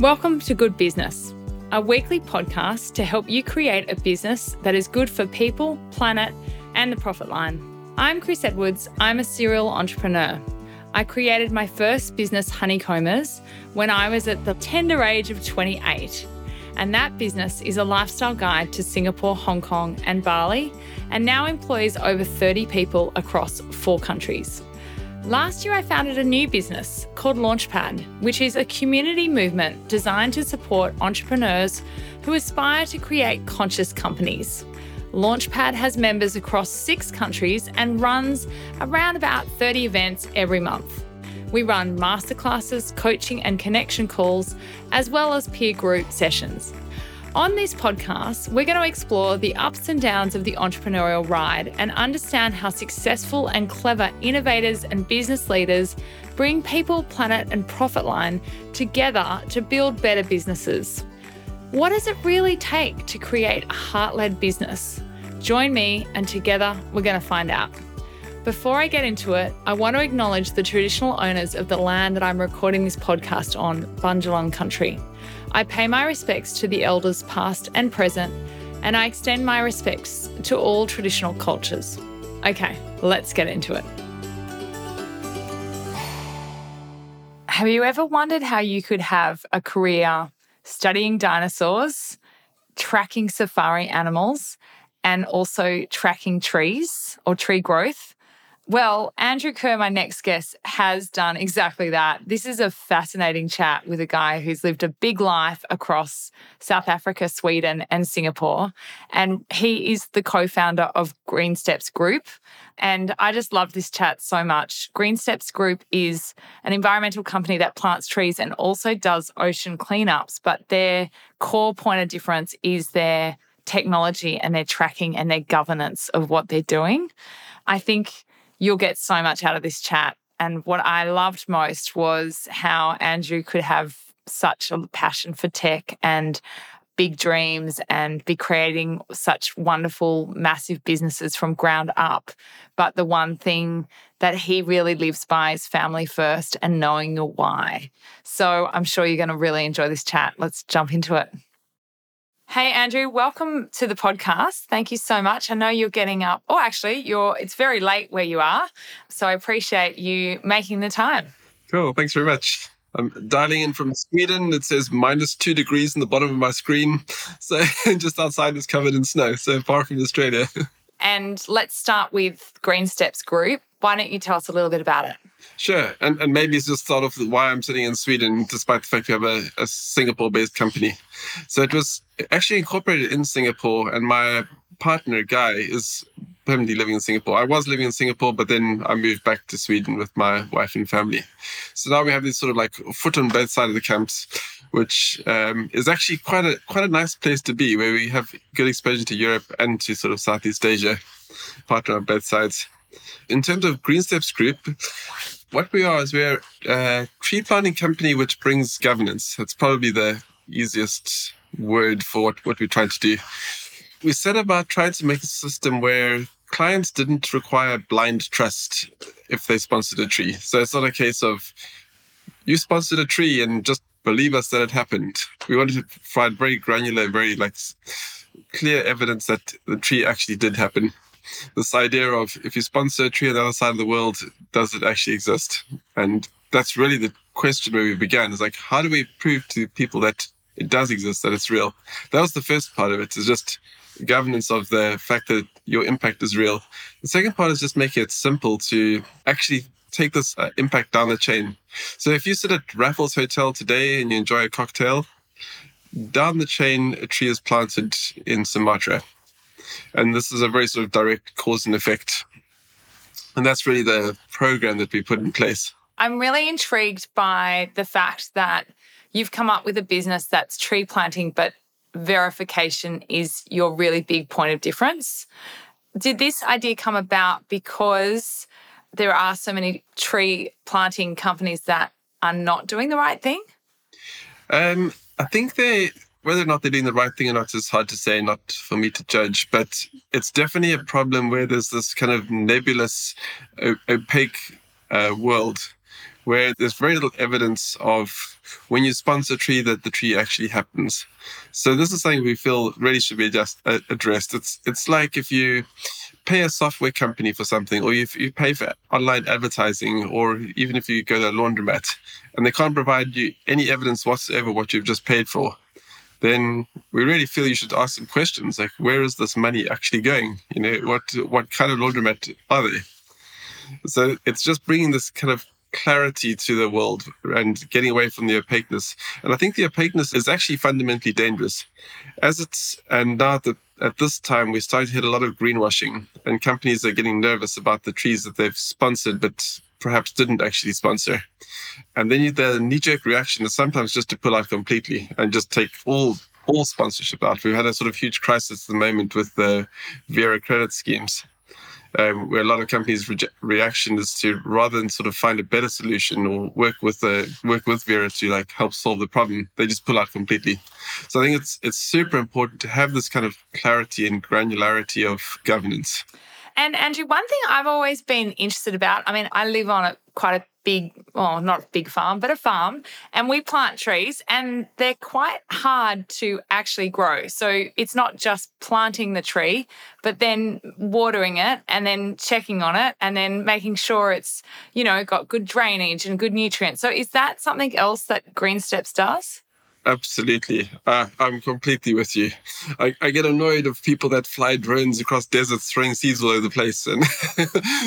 Welcome to Good Business, a weekly podcast to help you create a business that is good for people, planet, and the profit line. I'm Chris Edwards. I'm a serial entrepreneur. I created my first business, Honeycombers, when I was at the tender age of 28. And that business is a lifestyle guide to Singapore, Hong Kong, and Bali, and now employs over 30 people across four countries. Last year, I founded a new business called Launchpad, which is a community movement designed to support entrepreneurs who aspire to create conscious companies. Launchpad has members across six countries and runs around about 30 events every month. We run masterclasses, coaching, and connection calls, as well as peer group sessions. On this podcast, we're going to explore the ups and downs of the entrepreneurial ride and understand how successful and clever innovators and business leaders bring people, planet, and profit line together to build better businesses. What does it really take to create a heart led business? Join me, and together we're going to find out. Before I get into it, I want to acknowledge the traditional owners of the land that I'm recording this podcast on, Bundjalung country. I pay my respects to the elders past and present, and I extend my respects to all traditional cultures. Okay, let's get into it. Have you ever wondered how you could have a career studying dinosaurs, tracking safari animals, and also tracking trees or tree growth? Well, Andrew Kerr, my next guest, has done exactly that. This is a fascinating chat with a guy who's lived a big life across South Africa, Sweden, and Singapore. And he is the co founder of Green Steps Group. And I just love this chat so much. Green Steps Group is an environmental company that plants trees and also does ocean cleanups, but their core point of difference is their technology and their tracking and their governance of what they're doing. I think you'll get so much out of this chat. And what I loved most was how Andrew could have such a passion for tech and big dreams and be creating such wonderful, massive businesses from ground up. But the one thing that he really lives by is family first and knowing your why. So I'm sure you're going to really enjoy this chat. Let's jump into it. Hey Andrew, welcome to the podcast. Thank you so much. I know you're getting up. Oh, actually, you're it's very late where you are. So I appreciate you making the time. Cool. Thanks very much. I'm dialing in from Sweden. It says minus two degrees in the bottom of my screen. So just outside is covered in snow. So far from Australia. And let's start with Green Steps Group. Why don't you tell us a little bit about it? Sure. And, and maybe it's just off with why I'm sitting in Sweden, despite the fact we have a, a Singapore based company. So it was actually incorporated in Singapore, and my partner, Guy, is permanently living in Singapore. I was living in Singapore, but then I moved back to Sweden with my wife and family. So now we have this sort of like foot on both sides of the camps, which um, is actually quite a quite a nice place to be, where we have good exposure to Europe and to sort of Southeast Asia, partner on both sides. In terms of Green Steps Group, what we are is we're a tree planting company which brings governance. That's probably the easiest word for what, what we're trying to do. We set about trying to make a system where clients didn't require blind trust if they sponsored a tree. So it's not a case of you sponsored a tree and just believe us that it happened. We wanted to provide very granular, very like clear evidence that the tree actually did happen this idea of if you sponsor a tree on the other side of the world, does it actually exist? And that's really the question where we began is like, how do we prove to people that it does exist, that it's real? That was the first part of it, is just governance of the fact that your impact is real. The second part is just making it simple to actually take this uh, impact down the chain. So if you sit at Raffles Hotel today and you enjoy a cocktail, down the chain, a tree is planted in Sumatra. And this is a very sort of direct cause and effect. And that's really the program that we put in place. I'm really intrigued by the fact that you've come up with a business that's tree planting, but verification is your really big point of difference. Did this idea come about because there are so many tree planting companies that are not doing the right thing? Um, I think they whether or not they're doing the right thing or not is hard to say, not for me to judge. But it's definitely a problem where there's this kind of nebulous, opaque uh, world where there's very little evidence of when you sponsor a tree that the tree actually happens. So this is something we feel really should be just uh, addressed. It's it's like if you pay a software company for something, or if you pay for online advertising, or even if you go to a laundromat and they can't provide you any evidence whatsoever what you've just paid for, then we really feel you should ask some questions like where is this money actually going? You know, what what kind of laundromat are they? So it's just bringing this kind of clarity to the world and getting away from the opaqueness. And I think the opaqueness is actually fundamentally dangerous. As it's, and now that at this time, we're starting to hit a lot of greenwashing, and companies are getting nervous about the trees that they've sponsored, but perhaps didn't actually sponsor. And then the knee jerk reaction is sometimes just to pull out completely and just take all all sponsorship out. We've had a sort of huge crisis at the moment with the Verra credit schemes um, where a lot of companies' re- reaction is to rather than sort of find a better solution or work with the work with Verra to like help solve the problem, they just pull out completely. So I think it's it's super important to have this kind of clarity and granularity of governance. And Andrew, one thing I've always been interested about, I mean, I live on a quite a big, well, not a big farm, but a farm, and we plant trees and they're quite hard to actually grow. So it's not just planting the tree, but then watering it and then checking on it and then making sure it's, you know, got good drainage and good nutrients. So is that something else that Green Steps does? Absolutely. Uh, I'm completely with you. I, I, get annoyed of people that fly drones across deserts throwing seeds all over the place and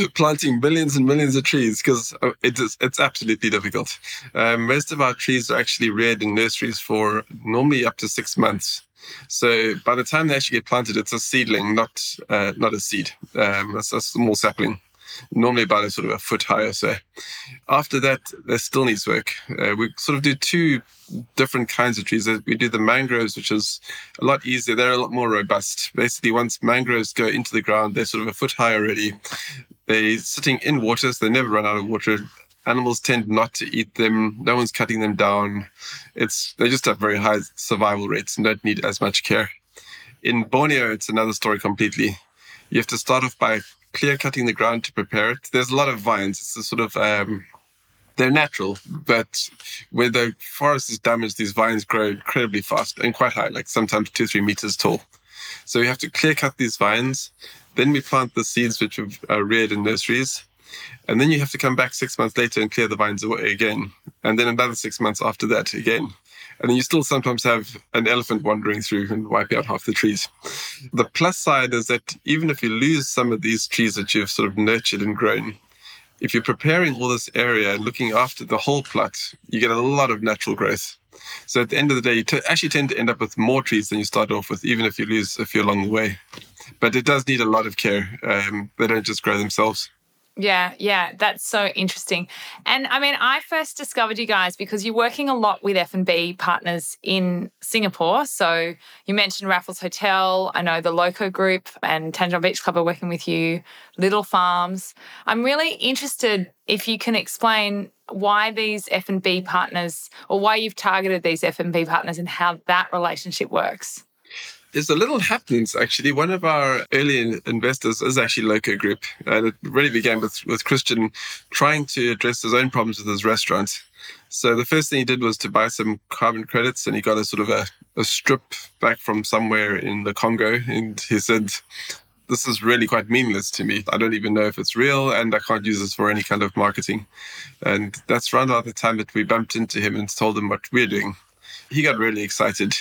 planting billions and millions of trees because uh, it is, it's absolutely difficult. Um, most of our trees are actually reared in nurseries for normally up to six months. So by the time they actually get planted, it's a seedling, not uh, not a seed. Um, it's a small sapling normally about a sort of a foot high or so. After that, there still needs work. Uh, we sort of do two different kinds of trees. We do the mangroves, which is a lot easier. They're a lot more robust. Basically, once mangroves go into the ground, they're sort of a foot high already. They're sitting in water, so they never run out of water. Animals tend not to eat them. No one's cutting them down. It's they just have very high survival rates and don't need as much care. In Borneo, it's another story completely. You have to start off by clear cutting the ground to prepare it. There's a lot of vines. It's a sort of um, they're natural, but where the forest is damaged, these vines grow incredibly fast and quite high, like sometimes two, three meters tall. So we have to clear cut these vines. Then we plant the seeds which are reared in nurseries. And then you have to come back six months later and clear the vines away again. And then another six months after that again. And you still sometimes have an elephant wandering through and wiping out half the trees. The plus side is that even if you lose some of these trees that you've sort of nurtured and grown, if you're preparing all this area and looking after the whole plot, you get a lot of natural growth. So at the end of the day, you t- actually tend to end up with more trees than you start off with, even if you lose a few along the way. But it does need a lot of care. Um, they don't just grow themselves. Yeah, yeah, that's so interesting. And I mean, I first discovered you guys because you're working a lot with F&B partners in Singapore. So you mentioned Raffles Hotel, I know the Loco Group and Tanjong Beach Club are working with you, Little Farms. I'm really interested if you can explain why these F&B partners or why you've targeted these F&B partners and how that relationship works there's a little happenings actually. One of our early investors is actually Loco Group, uh, and it really began with with Christian trying to address his own problems with his restaurant. So the first thing he did was to buy some carbon credits, and he got a sort of a, a strip back from somewhere in the Congo, and he said. This is really quite meaningless to me. I don't even know if it's real, and I can't use this for any kind of marketing. And that's around about the time that we bumped into him and told him what we're doing. He got really excited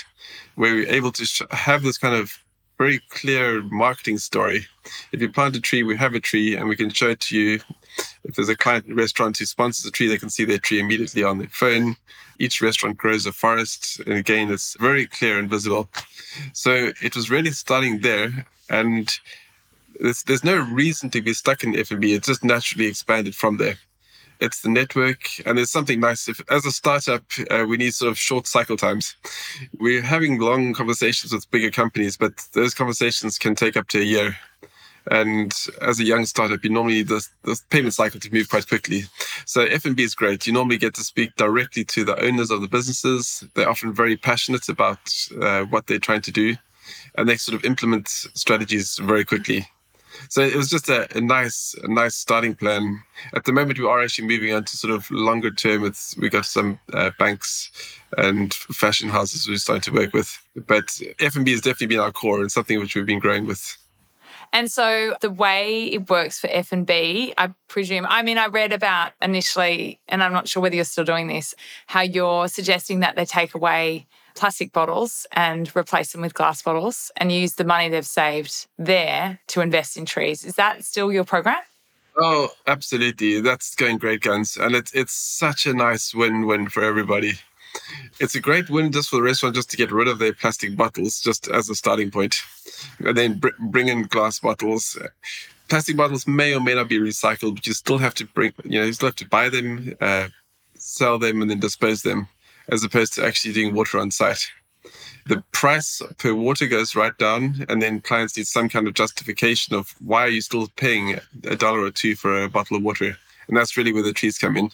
where we're able to have this kind of very clear marketing story. If you plant a tree, we have a tree, and we can show it to you. If there's a client restaurant who sponsors a tree, they can see their tree immediately on their phone. Each restaurant grows a forest, and again, it's very clear and visible. So it was really starting there, and there's, there's no reason to be stuck in F&B. It just naturally expanded from there it's the network, and there's something nice. If as a startup, uh, we need sort of short cycle times. We're having long conversations with bigger companies, but those conversations can take up to a year. And as a young startup, you normally the, the payment cycle to move quite quickly. So F&B is great. You normally get to speak directly to the owners of the businesses. They're often very passionate about uh, what they're trying to do, and they sort of implement strategies very quickly. So it was just a, a, nice, a nice starting plan. At the moment, we are actually moving on to sort of longer term. With we got some uh, banks and fashion houses we're starting to work with, but F and B has definitely been our core and something which we've been growing with. And so the way it works for F&B, I presume, I mean, I read about initially, and I'm not sure whether you're still doing this, how you're suggesting that they take away plastic bottles and replace them with glass bottles and use the money they've saved there to invest in trees. Is that still your program? Oh, absolutely. That's going great guns. And it's it's such a nice win-win for everybody. It's a great win just for the restaurant just to get rid of their plastic bottles just as a starting point. And then br- bring in glass bottles. Plastic bottles may or may not be recycled, but you still have to bring, you know, you still have to buy them, uh, sell them, and then dispose them as opposed to actually doing water on site. The price per water goes right down, and then clients need some kind of justification of why are you still paying a dollar or two for a bottle of water? And that's really where the trees come in.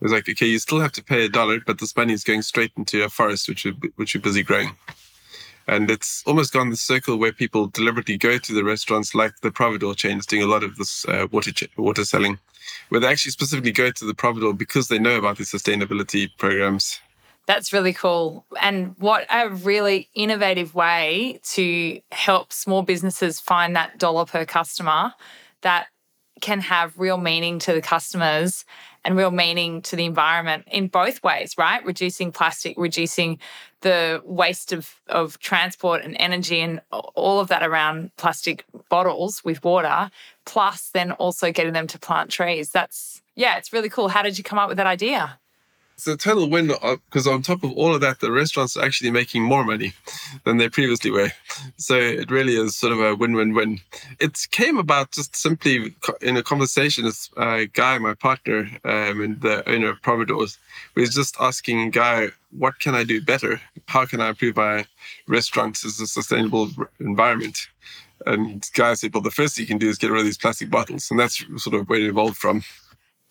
It's like, okay, you still have to pay a dollar, but this money is going straight into a forest, which are, which are busy growing. And it's almost gone the circle where people deliberately go to the restaurants like the Providore chains doing a lot of this uh, water, ch- water selling, where they actually specifically go to the Providore because they know about the sustainability programs that's really cool. And what a really innovative way to help small businesses find that dollar per customer that can have real meaning to the customers and real meaning to the environment in both ways, right? Reducing plastic, reducing the waste of, of transport and energy and all of that around plastic bottles with water, plus then also getting them to plant trees. That's, yeah, it's really cool. How did you come up with that idea? It's a total win because on top of all of that, the restaurants are actually making more money than they previously were. So it really is sort of a win-win-win. It came about just simply in a conversation with a guy, my partner, um, and the owner of Providores. We was just asking Guy, what can I do better? How can I improve my restaurants as a sustainable environment? And Guy said, well, the first thing you can do is get rid of these plastic bottles. And that's sort of where it evolved from.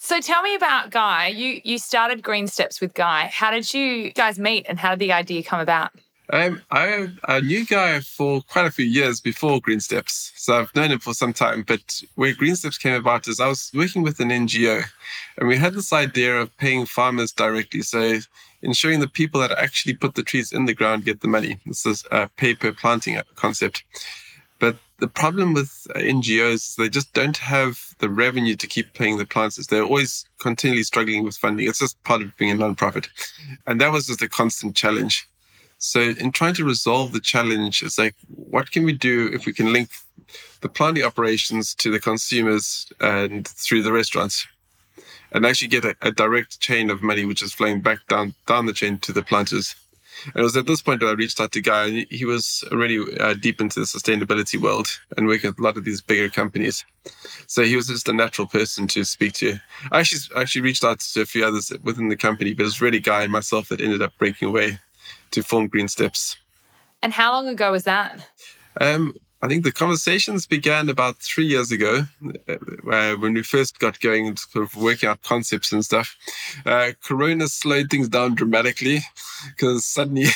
So tell me about Guy. You you started Green Steps with Guy. How did you guys meet and how did the idea come about? Um, I, I knew Guy for quite a few years before Green Steps. So I've known him for some time. But where Green Steps came about is I was working with an NGO and we had this idea of paying farmers directly. So ensuring the people that actually put the trees in the ground get the money. This is a pay per planting concept. The problem with uh, NGOs is they just don't have the revenue to keep paying the plants. They're always continually struggling with funding. It's just part of being a nonprofit. And that was just a constant challenge. So in trying to resolve the challenge, it's like, what can we do if we can link the planting operations to the consumers and through the restaurants? And actually get a, a direct chain of money which is flowing back down down the chain to the planters. And it was at this point that I reached out to Guy, and he was already uh, deep into the sustainability world and working with a lot of these bigger companies. So he was just a natural person to speak to. I actually actually reached out to a few others within the company, but it was really Guy and myself that ended up breaking away to form Green Steps. And how long ago was that? Um, I think the conversations began about three years ago, uh, when we first got going, sort of working out concepts and stuff. Uh, Corona slowed things down dramatically because suddenly,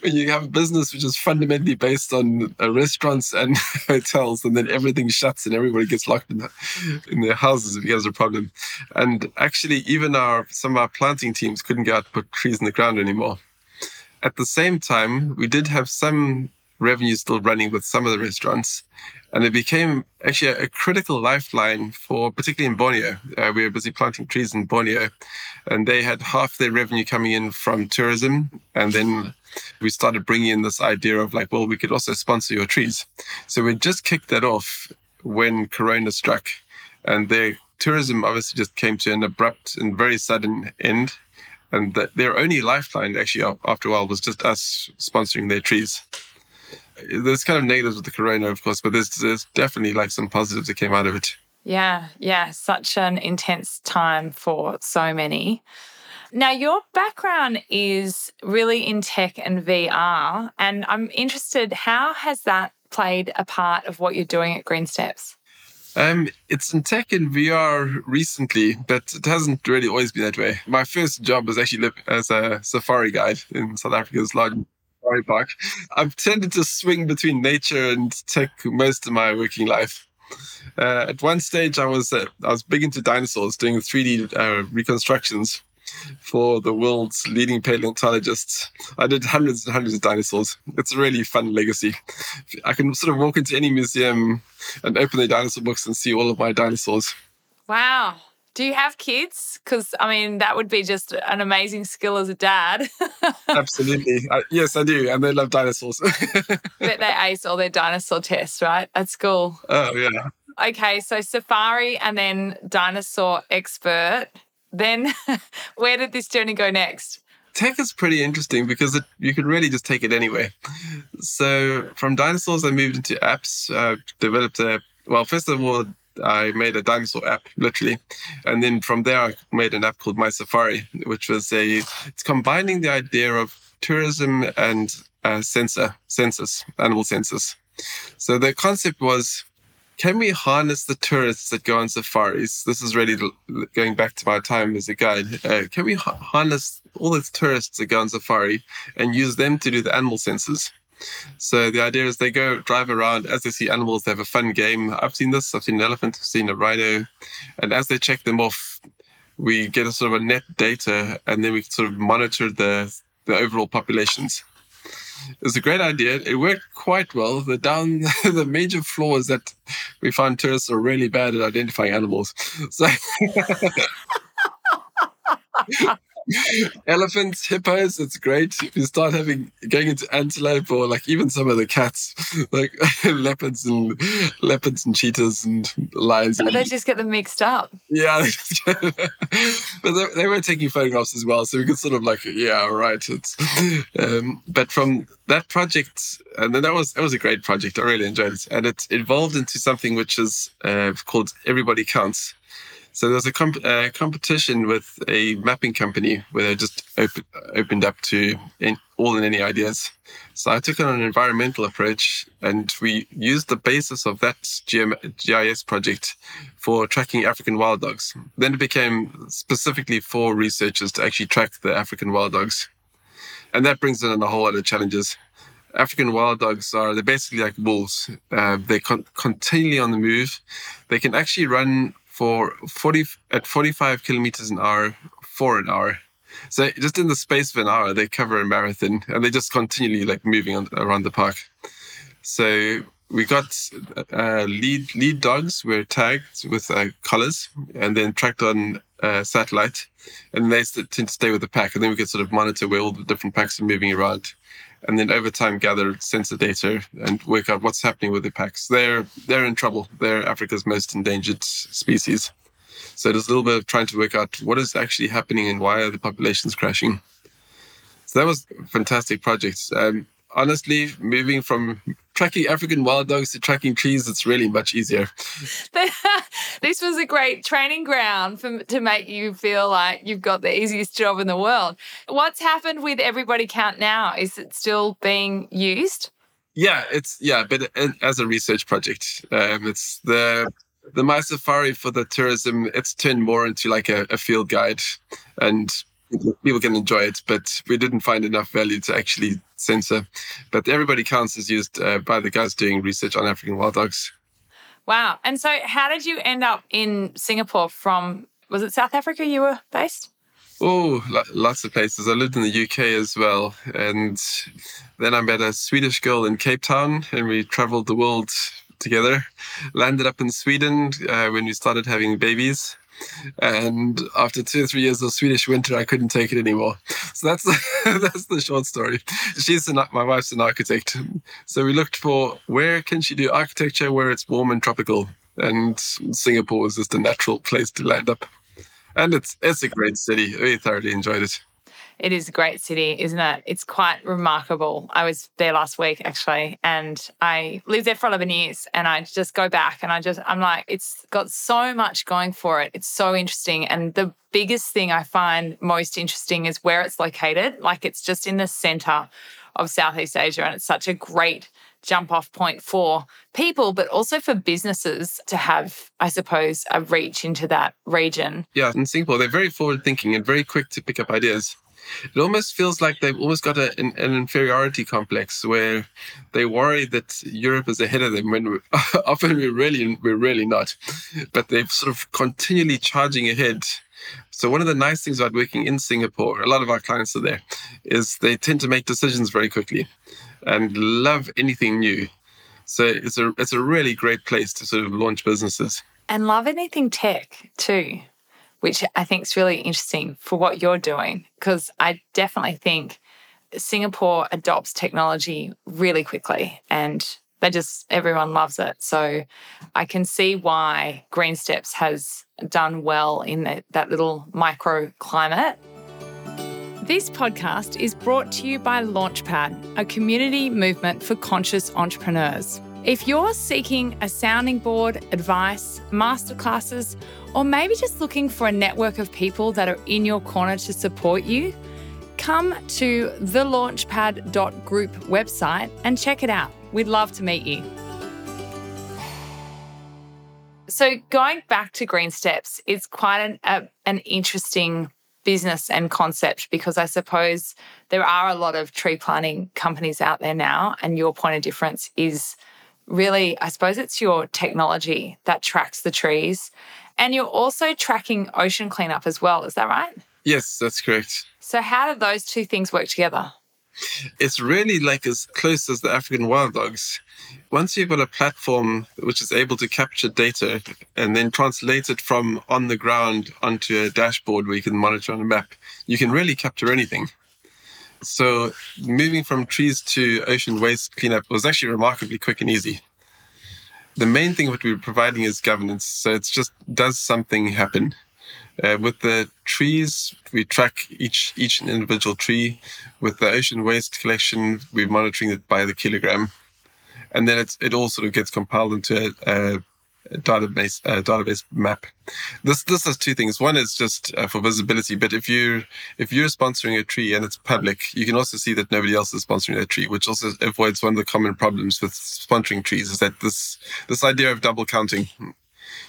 when you have a business which is fundamentally based on uh, restaurants and hotels, and then everything shuts and everybody gets locked in, the, in their houses, it becomes a problem. And actually, even our some of our planting teams couldn't go out and put trees in the ground anymore. At the same time, we did have some revenue still running with some of the restaurants. And it became actually a, critical lifeline for, particularly in Borneo. Uh, we were busy planting trees in Borneo, and they had half their revenue coming in from tourism. And then we started bringing in this idea of like, well, we could also sponsor your trees. So we just kicked that off when Corona struck. And their tourism obviously just came to an abrupt and very sudden end. And their only lifeline, actually, after a while, was just us sponsoring their trees there's kind of negatives with the corona, of course, but there's there's definitely like some positives that came out of it. Yeah, yeah, such an intense time for so many. Now, your background is really in tech and VR, and I'm interested. How has that played a part of what you're doing at Green Steps? Um, it's in tech and VR recently, but it hasn't really always been that way. My first job was actually as a safari guide in South Africa's largest safari park. I've tended to swing between nature and tech most of my working life. Uh, at one stage, I was uh, I was big into dinosaurs, doing 3D uh, reconstructions for the world's leading paleontologists. I did hundreds and hundreds of dinosaurs. It's a really fun legacy. I can sort of walk into any museum and open the dinosaur books and see all of my dinosaurs. Wow. Do you have kids? Because I mean, that would be just an amazing skill as a dad. Absolutely. I, yes, I do. And they love dinosaurs. Bet they ace all their dinosaur tests, right? At school. Oh, yeah. Okay. So safari and then dinosaur expert. Then where did this journey go next? Tech is pretty interesting because it, you can really just take it anywhere. So from dinosaurs, I moved into apps, uh, developed a, well, first of all, I made a dinosaur app, literally. And then from there, I made an app called My Safari, which was a, it's combining the idea of tourism and uh, sensor, census, animal census. So the concept was, can we harness the tourists that go on safaris? This is really going back to my time as a guide. Uh, can we harness all the tourists that go on safari and use them to do the animal census? So the idea is they go drive around as they see animals, they have a fun game. I've seen this, I've seen an elephant, I've seen a rhino. And as they check them off, we get a sort of a net data and then we sort of monitor the, the overall populations. It's a great idea. It worked quite well. The down the major flaw is that we find tourists are really bad at identifying animals. So elephants, hippos, it's great. If you start having going into antelope or like even some of the cats, like leopards and leopards and cheetahs and lions. But they just get them mixed up. Yeah, but they, they, were taking photographs as well, so we could sort of like, yeah, right. It's, um, but from that project, and then that was that was a great project. I really enjoyed it, and it evolved into something which is uh, called Everybody Counts so there was a comp- uh, competition with a mapping company where they just op- opened up to in- all and any ideas. So I took on an environmental approach and we used the basis of that GM- GIS project for tracking African wild dogs. Then it became specifically for researchers to actually track the African wild dogs. And that brings in a whole lot of challenges. African wild dogs are they're basically like wolves. Uh, they're con- continually on the move. They can actually run for 40 at 45 kilometers an hour for an hour. So just in the space of an hour, they cover a marathon and they just continually like moving on, around the park. So we got uh, lead lead dogs were tagged with uh, collars and then tracked on uh, satellite, and they tend to stay with the pack. And then we could sort of monitor where all the different packs are moving around and then over time gather sensor data and work out what's happening with the packs. They're they're in trouble. They're Africa's most endangered species. So there's a little bit of trying to work out what is actually happening and why are the populations crashing. So that was a fantastic project. Um, honestly, moving from tracking African wild dogs to tracking trees, it's really much easier. this was a great training ground for, to make you feel like you've got the easiest job in the world. What's happened with Everybody Count now? Is it still being used? Yeah, it's yeah, but as a research project, um, it's the the My Safari for the tourism. It's turned more into like a, a field guide, and people can enjoy it, but we didn't find enough value to actually censor. But everybody counts is used uh, by the guys doing research on African wild dogs. Wow. And so, how did you end up in Singapore from, was it South Africa you were based? Oh, lots of places. I lived in the UK as well. And then I met a Swedish girl in Cape Town and we traveled the world together. Landed up in Sweden uh, when we started having babies. And after two or three years of Swedish winter, I couldn't take it anymore. So that's that's the short story. She's an, my wife's an architect, so we looked for where can she do architecture where it's warm and tropical, and Singapore was just a natural place to land up. And it's it's a great city. We thoroughly enjoyed it. It is a great city, isn't it? It's quite remarkable. I was there last week actually, and I lived there for 11 years. And I just go back and I just, I'm like, it's got so much going for it. It's so interesting. And the biggest thing I find most interesting is where it's located. Like it's just in the center of Southeast Asia, and it's such a great jump off point for people, but also for businesses to have, I suppose, a reach into that region. Yeah, in Singapore, they're very forward thinking and very quick to pick up ideas. It almost feels like they've almost got a, an, an, inferiority complex where they worry that Europe is ahead of them when we, often we're really we're really not, but they're sort of continually charging ahead. So one of the nice things about working in Singapore, a lot of our clients are there, is they tend to make decisions very quickly and love anything new. So it's a it's a really great place to sort of launch businesses. And love anything tech too which I think is really interesting for what you're doing. Because I definitely think Singapore adopts technology really quickly and they just, everyone loves it. So I can see why Green Steps has done well in the, that little microclimate. This podcast is brought to you by Launchpad, a community movement for conscious entrepreneurs. If you're seeking a sounding board, advice, masterclasses, or maybe just looking for a network of people that are in your corner to support you, come to the launchpad.group website and check it out. We'd love to meet you. So, going back to Green Steps, it's quite an, a, an interesting business and concept because I suppose there are a lot of tree planting companies out there now, and your point of difference is really, I suppose it's your technology that tracks the trees. And you're also tracking ocean cleanup as well. Is that right? Yes, that's correct. So, how do those two things work together? It's really like as close as the African wild dogs. Once you've got a platform which is able to capture data and then translate it from on the ground onto a dashboard where you can monitor on a map, you can really capture anything. So moving from trees to ocean waste cleanup was actually remarkably quick and easy. The main thing what we are providing is governance. So it's just does something happen? Uh, with the trees, we track each each individual tree. With the ocean waste collection, we're monitoring it by the kilogram, and then it's, it all sort of gets compiled into a, a database uh, database map. This this has two things. One is just uh, for visibility, but if you if you're sponsoring a tree and it's public, you can also see that nobody else is sponsoring that tree, which also avoids one of the common problems with sponsoring trees. Is that this this idea of double counting.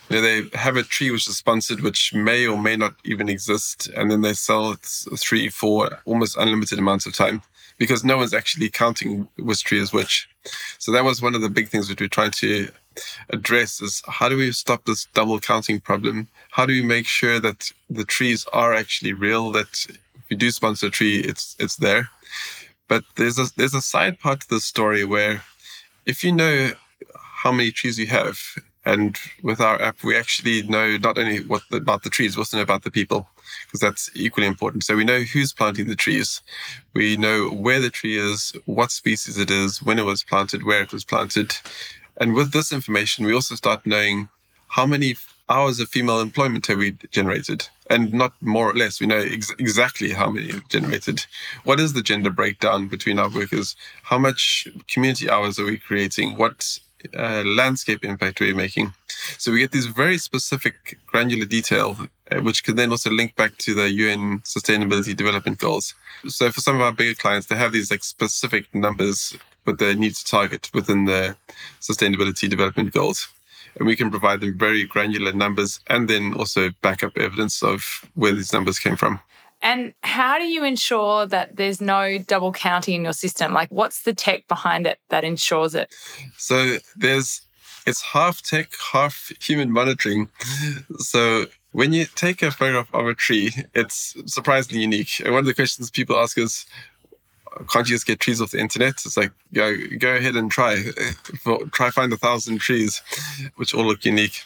You know, they have a tree which is sponsored, which may or may not even exist, and then they sell it three four, almost unlimited amounts of time because no one's actually counting which tree is which. So that was one of the big things that we're trying to address is how do we stop this double counting problem? How do we make sure that the trees are actually real? That if you do sponsor a tree, it's it's there. But there's a there's a side part to the story where if you know how many trees you have, and with our app, we actually know not only what the, about the trees, we also know about the people, because that's equally important. So we know who's planting the trees. We know where the tree is, what species it is, when it was planted, where it was planted. And with this information, we also start knowing how many hours of female employment have we generated? And not more or less, we know ex- exactly how many have generated. What is the gender breakdown between our workers? How much community hours are we creating? What uh, landscape impact we're making? So we get this very specific granular detail, uh, which can then also link back to the UN Sustainability Development Goals. So for some of our bigger clients, they have these like specific numbers what they need to target within the sustainability development goals. And we can provide them very granular numbers and then also backup evidence of where these numbers came from. And how do you ensure that there's no double counting in your system? Like, what's the tech behind it that ensures it? So, there's it's half tech, half human monitoring. So, when you take a photograph of a tree, it's surprisingly unique. And one of the questions people ask is, can't you just get trees off the internet? It's like, go, go ahead and try. try find a thousand trees, which all look unique.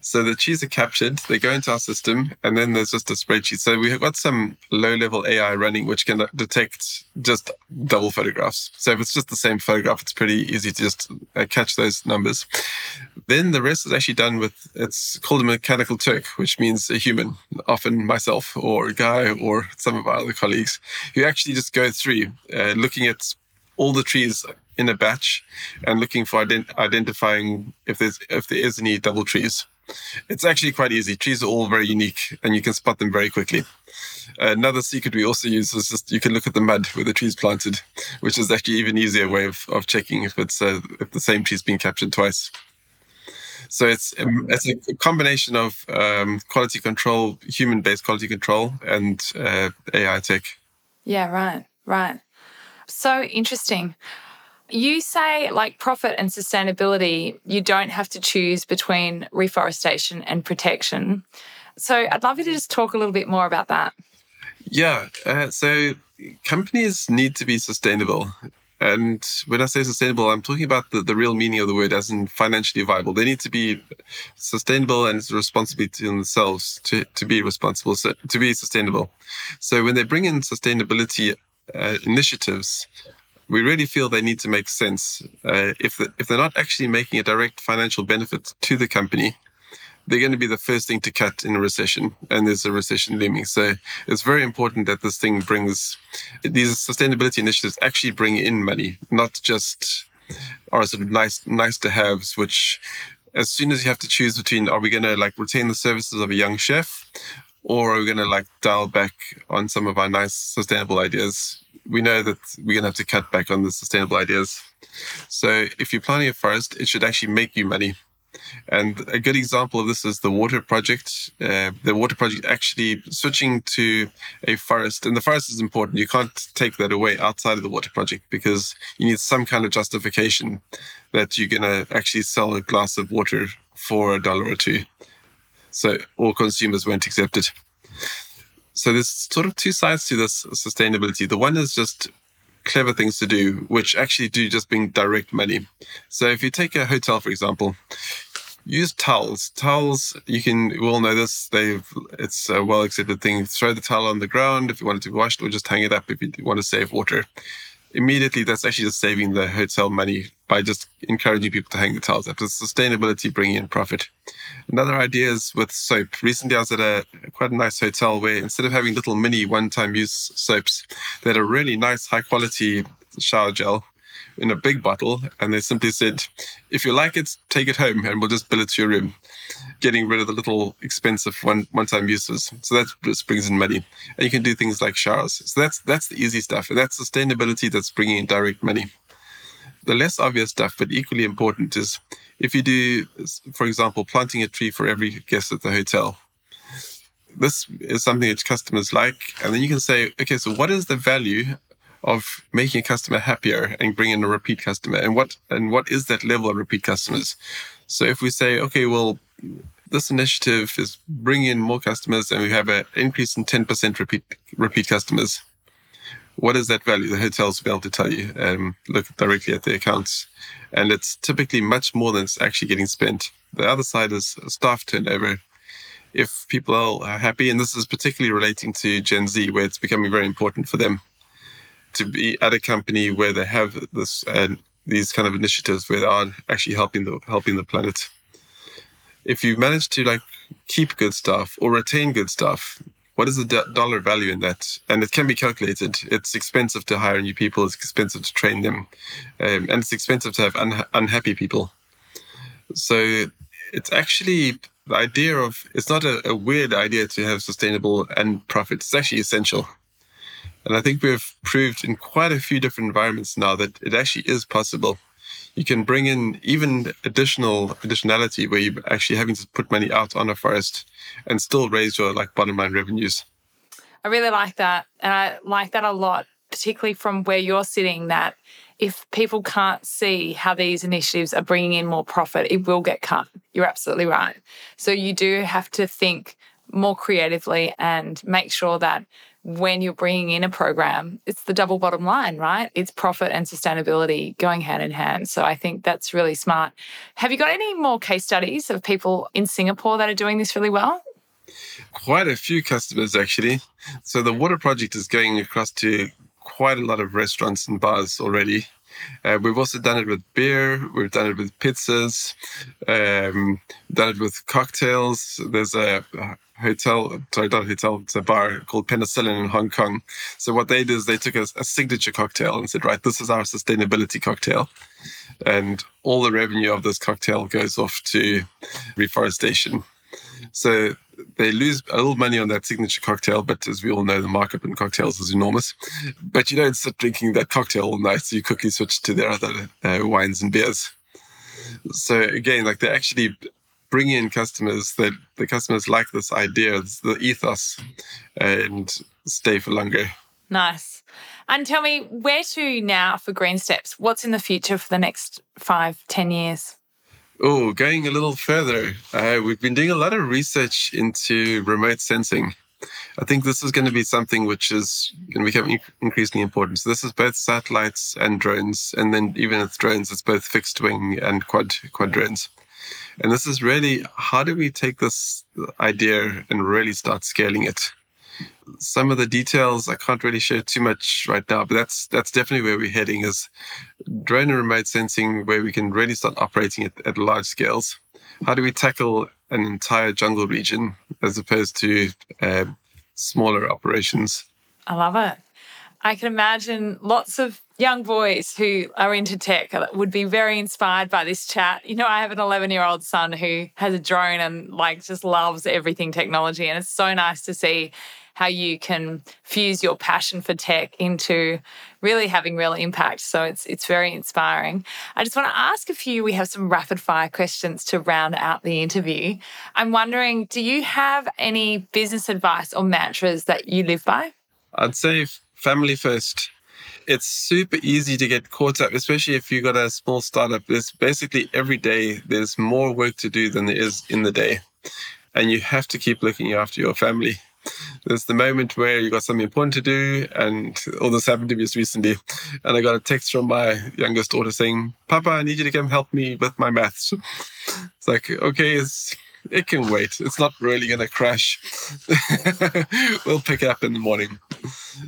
So the trees are captured, they go into our system, and then there's just a spreadsheet. So we've got some low level AI running, which can detect just double photographs. So if it's just the same photograph, it's pretty easy to just uh, catch those numbers. Then the rest is actually done with, it's called a mechanical Turk, which means a human, often myself or a guy or some of our other colleagues, who actually just go through uh, looking at all the trees in a batch and looking for ident- identifying if there's if there is any double trees. It's actually quite easy. Trees are all very unique, and you can spot them very quickly. Another secret we also use is just you can look at the mud where the tree's planted, which is actually even easier way of, of checking if it's uh, if the same tree's been captured twice. So it's um, it's a combination of um, quality control, human-based quality control, and uh, AI tech. Yeah, right, right. So interesting. You say, like profit and sustainability, you don't have to choose between reforestation and protection. So I'd love you to just talk a little bit more about that. Yeah. Uh, so companies need to be sustainable. And when I say sustainable, I'm talking about the, the real meaning of the word as in financially viable. They need to be sustainable and responsible to themselves to, to be responsible, so, to be sustainable. So when they bring in sustainability uh, initiatives, we really feel they need to make sense. Uh, if, the, if they're not actually making a direct financial benefit to the company, they're going to be the first thing to cut in a recession, and there's a recession looming. So it's very important that this thing brings these sustainability initiatives actually bring in money, not just are sort of nice nice to haves, which as soon as you have to choose between are we going to like retain the services of a young chef or are we going to like dial back on some of our nice sustainable ideas? We know that we're going to have to cut back on the sustainable ideas. So if you're planting a forest it should actually make you money and a good example of this is the water project. Uh, the water project actually switching to a forest, and the forest is important. You can't take that away outside of the water project because you need some kind of justification that you're going to actually sell a glass of water for a dollar or two. So all consumers won't accept it. So there's sort of two sides to this sustainability. The one is just clever things to do, which actually do just bring direct money. So if you take a hotel, for example, use towels. Towels, you can, we all know this. They've, it's a well accepted thing. Throw the towel on the ground if you want it to be washed, or just hang it up if you want to save water. Immediately, that's actually just saving the hotel money by just encouraging people to hang the towels up. It's sustainability bringing in profit. Another idea is with soap. Recently, I was at a quite a nice hotel where instead of having little mini one-time use soaps, they had a really nice, high-quality shower gel in a big bottle, and they simply said, "If you like it, take it home, and we'll just bill it to your room." Getting rid of the little expensive one one-time uses, so that just brings in money, and you can do things like showers. So that's that's the easy stuff, and that's sustainability that's bringing in direct money. The less obvious stuff, but equally important, is if you do, for example, planting a tree for every guest at the hotel. This is something that customers like, and then you can say, okay, so what is the value of making a customer happier and bringing a repeat customer, and what and what is that level of repeat customers? So if we say, okay, well, this initiative is bringing in more customers, and we have an increase in ten percent repeat repeat customers what is that value? The hotels will be able to tell you. Um, look directly at the accounts, and it's typically much more than it's actually getting spent. The other side is staff turnover. If people are happy, and this is particularly relating to Gen Z, where it's becoming very important for them to be at a company where they have this and these kind of initiatives where they are actually helping the helping the planet. If you manage to like keep good stuff or retain good stuff, what is the do- dollar value in that? And it can be calculated. It's expensive to hire new people. It's expensive to train them, um, and it's expensive to have un- unhappy people. So it's actually the idea of it's not a, a weird idea to have sustainable and profit. It's actually essential. And I think we've proved in quite a few different environments now that it actually is possible you can bring in even additional additionality where you're actually having to put money out on a forest and still raise your like bottom line revenues. I really like that. And I like that a lot, particularly from where you're sitting, that if people can't see how these initiatives are bringing in more profit, it will get cut. You're absolutely right. So you do have to think more creatively and make sure that when you're bringing in a program, it's the double bottom line, right? It's profit and sustainability going hand in hand. So I think that's really smart. Have you got any more case studies of people in Singapore that are doing this really well? Quite a few customers, actually. So the water project is going across to quite a lot of restaurants and bars already. Uh, we've also done it with beer. We've done it with pizzas. Um, done it with cocktails. There's a hotel, sorry, not hotel, it's a bar called Penicillin in Hong Kong. So what they did is they took a, a signature cocktail and said, right, this is our sustainability cocktail. And all the revenue of this cocktail goes off to reforestation. So they lose a little money on that signature cocktail, but as we all know, the markup in cocktails is enormous. But you don't sit drinking that cocktail all night, so you quickly switch to their other uh, wines and beers. So again, like they're actually bring in customers that the customers like this idea, the ethos, and stay for longer. Nice. And tell me, where to now for Green Steps? What's in the future for the next five, ten years? Oh, going a little further, uh, we've been doing a lot of research into remote sensing. I think this is going to be something which is going to become increasingly important. So this is both satellites and drones, and then even with drones, it's both fixed wing and quad quad drones. And this is really how do we take this idea and really start scaling it? Some of the details I can't really share too much right now, but that's that's definitely where we're heading is drone and remote sensing where we can really start operating at, at large scales. How do we tackle an entire jungle region as opposed to uh, smaller operations? I love it. I can imagine lots of young boys who are into tech would be very inspired by this chat. You know, I have an 11 year old son who has a drone and like just loves everything technology. And it's so nice to see how you can fuse your passion for tech into really having real impact. So it's it's very inspiring. I just want to ask a few. We have some rapid fire questions to round out the interview. I'm wondering, do you have any business advice or mantras that you live by? I'd say family first. It's super easy to get caught up, especially if you've got a small startup. There's basically every day there's more work to do than there is in the day. And you have to keep looking after your family there's the moment where you got something important to do, and all this happened to me just recently. And I got a text from my youngest daughter saying, Papa, I need you to come help me with my maths. It's like, okay, it's, it can wait. It's not really going to crash. we'll pick it up in the morning.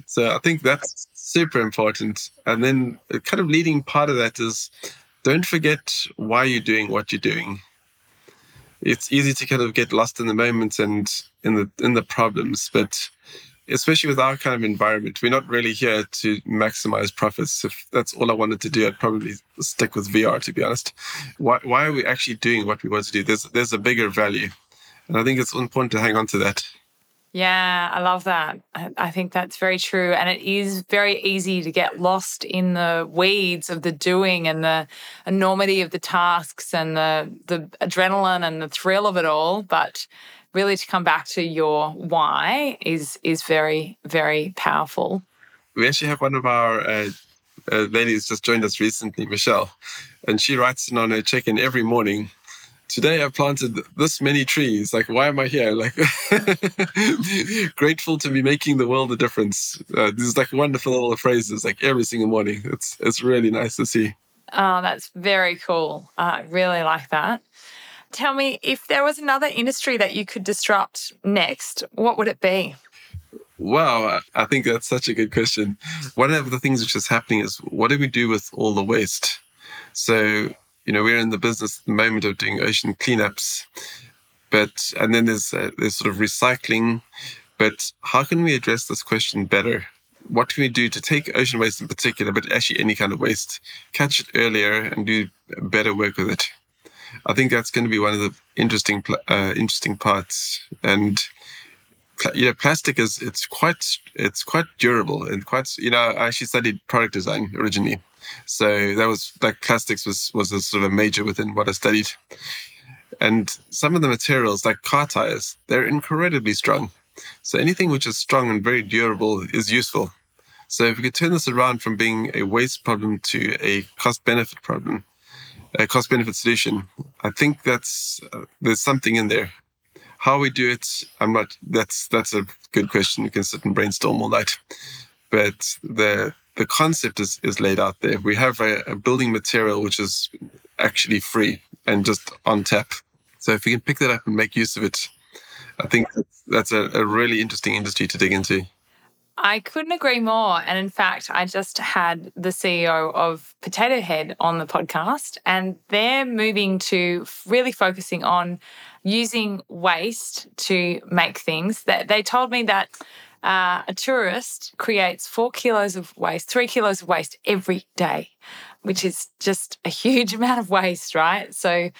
So I think that's super important. And then the kind of leading part of that is don't forget why you're doing what you're doing. It's easy to kind of get lost in the moment and in the in the problems but especially with our kind of environment we're not really here to maximize profits. If that's all i wanted to do i'd probably stick with vr to be honest. Why, why are we actually doing what we want to do? There's there's a bigger value. And i think it's important to hang on to that yeah, I love that. I think that's very true. And it is very easy to get lost in the weeds of the doing and the enormity of the tasks and the, the adrenaline and the thrill of it all. But really to come back to your why is is very, very powerful. We actually have one of our uh, uh, ladies just joined us recently, Michelle, and she writes in on her check-in every morning today I planted this many trees. Like, why am I here? Like, grateful to be making the world a difference. Uh, is like wonderful little phrases, like every single morning. It's it's really nice to see. Oh, that's very cool. I really like that. Tell me, if there was another industry that you could disrupt next, what would it be? Wow, I think that's such a good question. One of the things which is happening is what do we do with all the waste? So you know, we're in the business at the moment of doing ocean cleanups, but and then there's uh, there's sort of recycling, but how can we address this question better? What can we do to take ocean waste in particular, but actually any kind of waste, catch it earlier and do better work with it? I think that's going to be one of the interesting uh, interesting parts. And you know, plastic is it's quite it's quite durable and quite you know I actually studied product design originally, so that was like plastics was was a sort of a major within what I studied. And some of the materials, like car tires, they're incredibly strong. So anything which is strong and very durable is useful. So if we could turn this around from being a waste problem to a cost benefit problem, a cost benefit solution, I think that's uh, there's something in there. How we do it, I'm not. That's that's a good question. You can sit and brainstorm all night, but the the concept is, is laid out there. We have a, a, building material which is actually free and just on tap. So if we can pick that up and make use of it, I think that's a, a really interesting industry to dig into. I couldn't agree more. And in fact, I just had the CEO of Potato Head on the podcast, and they're moving to really focusing on using waste to make things. That they told me that uh, a tourist creates four kilos of waste, three kilos of waste every day, which is just a huge amount of waste, right? So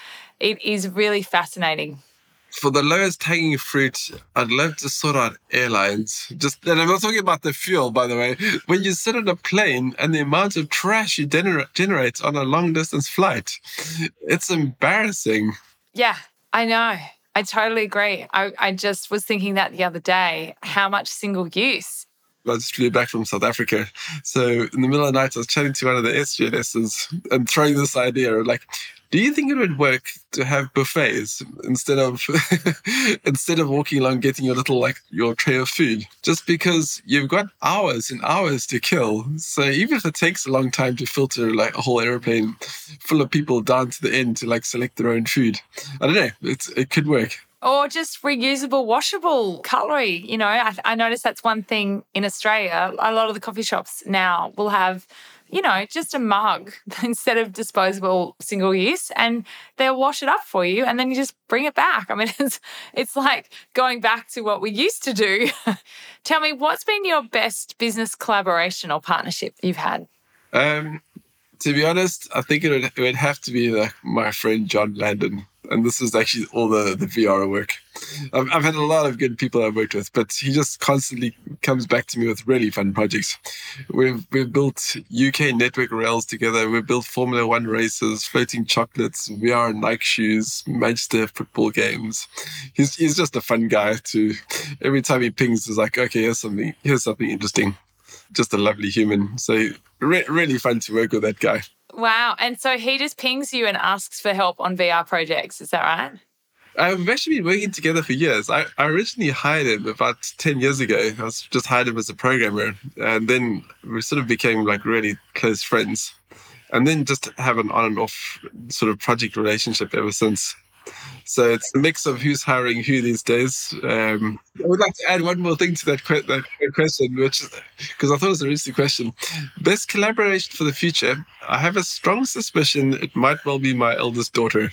it is really fascinating. For the lowest hanging fruit, I'd love to sort out airlines. Just, and I'm not talking about the fuel, by the way. When you sit on a plane and the amount of trash you gener- generate on a long distance flight, it's embarrassing. Yeah, I know. I totally agree. I, I just was thinking that the other day how much single use I just flew back from South Africa. So in the middle of the night, I was chatting to one of the SGNSs and throwing this idea of like, do you think it would work to have buffets instead of instead of walking along getting your little like your tray of food? Just because you've got hours and hours to kill. So even if it takes a long time to filter like a whole airplane full of people down to the end to like select their own food, I don't know. It's it could work or just reusable, washable cutlery. You know, I, I noticed that's one thing in Australia. A lot of the coffee shops now will have you know, just a mug instead of disposable single use and they'll wash it up for you and then you just bring it back. I mean, it's it's like going back to what we used to do. Tell me, what's been your best business collaboration or partnership you've had? Um, to be honest, I think it would, it would have to be like my friend John Landon and this is actually all the, the VR work. I've, I've had a lot of good people I've worked with, but he just constantly comes back to me with really fun projects. We've we've built UK network rails together. We've built Formula One races, floating chocolates, VR Nike shoes, Manchester football games. He's he's just a fun guy. To every time he pings, is like, okay, here's something here's something interesting. Just a lovely human. So re- really fun to work with that guy. Wow. And so he just pings you and asks for help on VR projects. Is that right? Uh, we've actually been working together for years. I, I originally hired him about 10 years ago. I was just hired him as a programmer. And then we sort of became like really close friends. And then just have an on and off sort of project relationship ever since. So it's a mix of who's hiring who these days. Um, I would like to add one more thing to that, que- that question, which because I thought it was a interesting question. Best collaboration for the future. I have a strong suspicion it might well be my eldest daughter.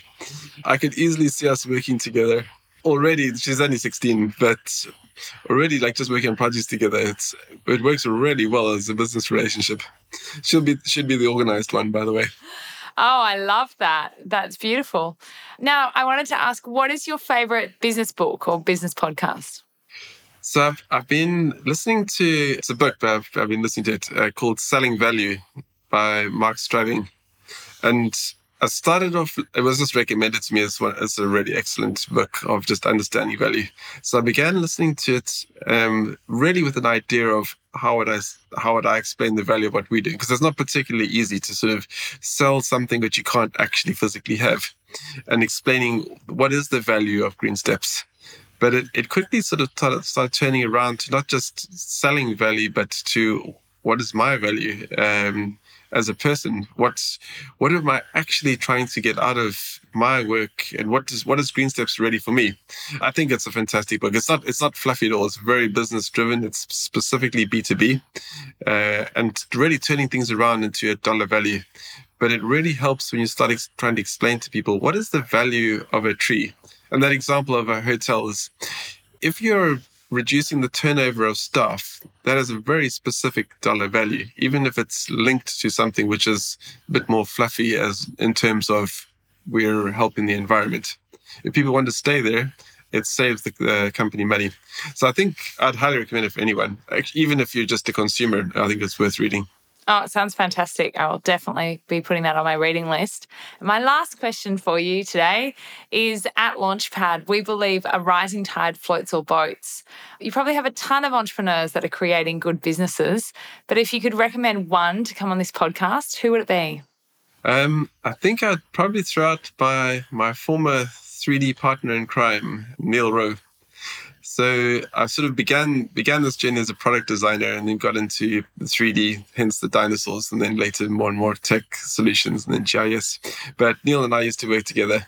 I could easily see us working together. Already, she's only 16, but already like just working on projects together, it's it works really well as a business relationship. She'll be should be the organized one, by the way. Oh, I love that. That's beautiful. Now, I wanted to ask what is your favorite business book or business podcast? So I've, I've been listening to, it's a book, but I've, I've been listening to it uh, called Selling Value by Mark Stiving. And I started off, it was just recommended to me as, one, as a really excellent book of just understanding value. So I began listening to it um, really with an idea of how would I how would I explain the value of what we do? Because it's not particularly easy to sort of sell something that you can't actually physically have, and explaining what is the value of green steps. But it, it quickly sort of started, started turning around to not just selling value, but to what is my value? Um, as a person? What's what am I actually trying to get out of my work, and what is what is Green Steps ready for me? I think it's a fantastic book. It's not it's not fluffy at all. It's very business driven. It's specifically B two B, uh, and really turning things around into a dollar value. But it really helps when you start ex- trying to explain to people what is the value of a tree. And that example of a hotel is if you're reducing the turnover of staff, that has a very specific dollar value, even if it's linked to something which is a bit more fluffy as in terms of we're helping the environment. If people want to stay there, it saves the company money. So I think I'd highly recommend it for anyone, even if you're just a consumer. I think it's worth reading. Oh, it sounds fantastic. I will definitely be putting that on my reading list. My last question for you today is at Launchpad, we believe a rising tide floats all boats. You probably have a ton of entrepreneurs that are creating good businesses, but if you could recommend one to come on this podcast, who would it be? Um, I think I'd probably throw out by my former 3D partner in crime, Neil Rowe. So I sort of began began this journey as a product designer and then got into the 3D, hence the dinosaurs, and then later more and more tech solutions and then GIS. But Neil and I used to work together.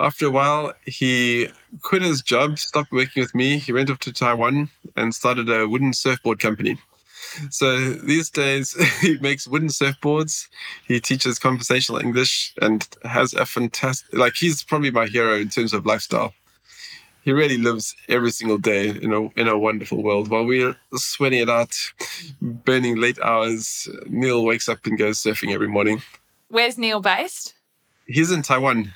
After a while, he quit his job, stopped working with me. He went off to Taiwan and started a wooden surfboard company. So these days, he makes wooden surfboards. He teaches conversational English and has a fantastic, like, he's probably my hero in terms of lifestyle he really lives every single day in a in a wonderful world. While we're sweating it out, burning late hours, Neil wakes up and goes surfing every morning. Where's Neil based? He's in Taiwan.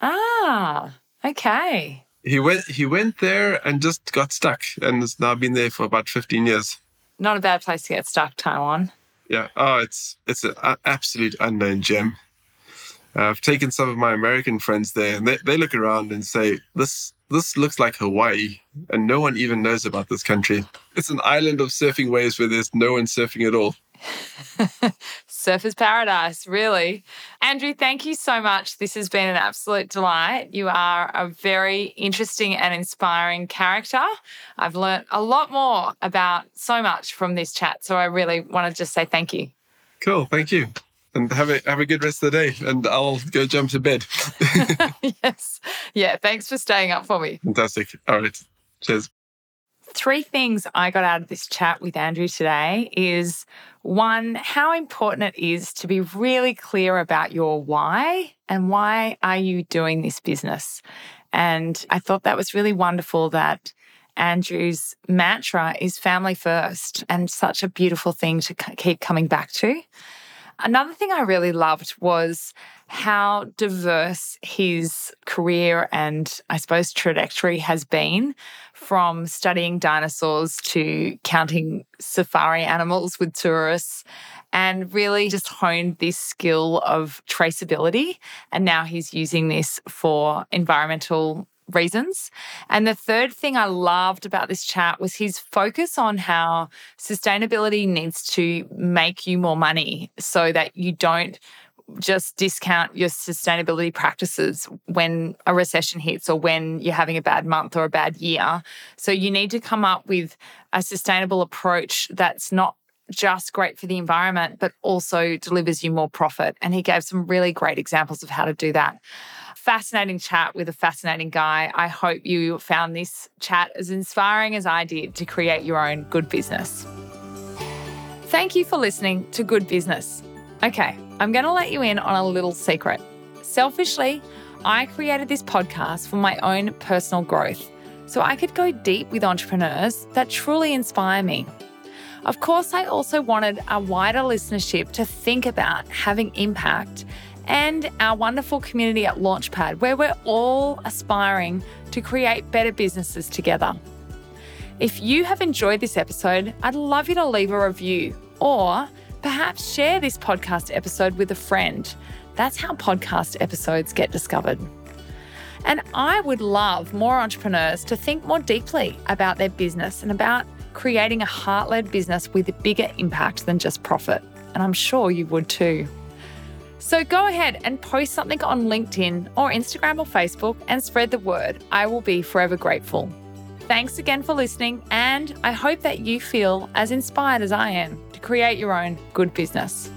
Ah, okay. He went he went there and just got stuck and has now been there for about 15 years. Not a bad place to get stuck, Taiwan. Yeah. Oh, it's it's an absolute unknown gem. Uh, I've taken some of my American friends there, and they, they look around and say, "This this looks like Hawaii, and no one even knows about this country. It's an island of surfing waves where there's no one surfing at all. Surfer's paradise, really. Andrew, thank you so much. This has been an absolute delight. You are a very interesting and inspiring character. I've learned a lot more about so much from this chat. So I really want to just say thank you. Cool. Thank you. And have a have a good rest of the day. And I'll go jump to bed. yes. Yeah. Thanks for staying up for me. Fantastic. All right. Cheers. Three things I got out of this chat with Andrew today is one, how important it is to be really clear about your why and why are you doing this business. And I thought that was really wonderful that Andrew's mantra is family first and such a beautiful thing to keep coming back to. Another thing I really loved was how diverse his career and I suppose trajectory has been from studying dinosaurs to counting safari animals with tourists and really just honed this skill of traceability. And now he's using this for environmental reasons. And the third thing I loved about this chat was his focus on how sustainability needs to make you more money so that you don't just discount your sustainability practices when a recession hits or when you're having a bad month or a bad year. So you need to come up with a sustainable approach that's not just great for the environment, but also delivers you more profit. And he gave some really great examples of how to do that fascinating chat with a fascinating guy. I hope you found this chat as inspiring as I did to create your own good business. Thank you for listening to Good Business. Okay, I'm going to let you in on a little secret. Selfishly, I created this podcast for my own personal growth so I could go deep with entrepreneurs that truly inspire me. Of course, I also wanted a wider listenership to think about having impact and our wonderful community at Launchpad, where we're all aspiring to create better businesses together. If you have enjoyed this episode, I'd love you to leave a review or perhaps share this podcast episode with a friend. That's how podcast episodes get discovered. And I would love more entrepreneurs to think more deeply about their business and about creating a heart led business with a bigger impact than just profit. And I'm sure you would too. So go ahead and post something on LinkedIn or Instagram or Facebook and spread the word. I will be forever grateful. Thanks again for listening, and I hope that you feel as inspired as I am to create your own good business.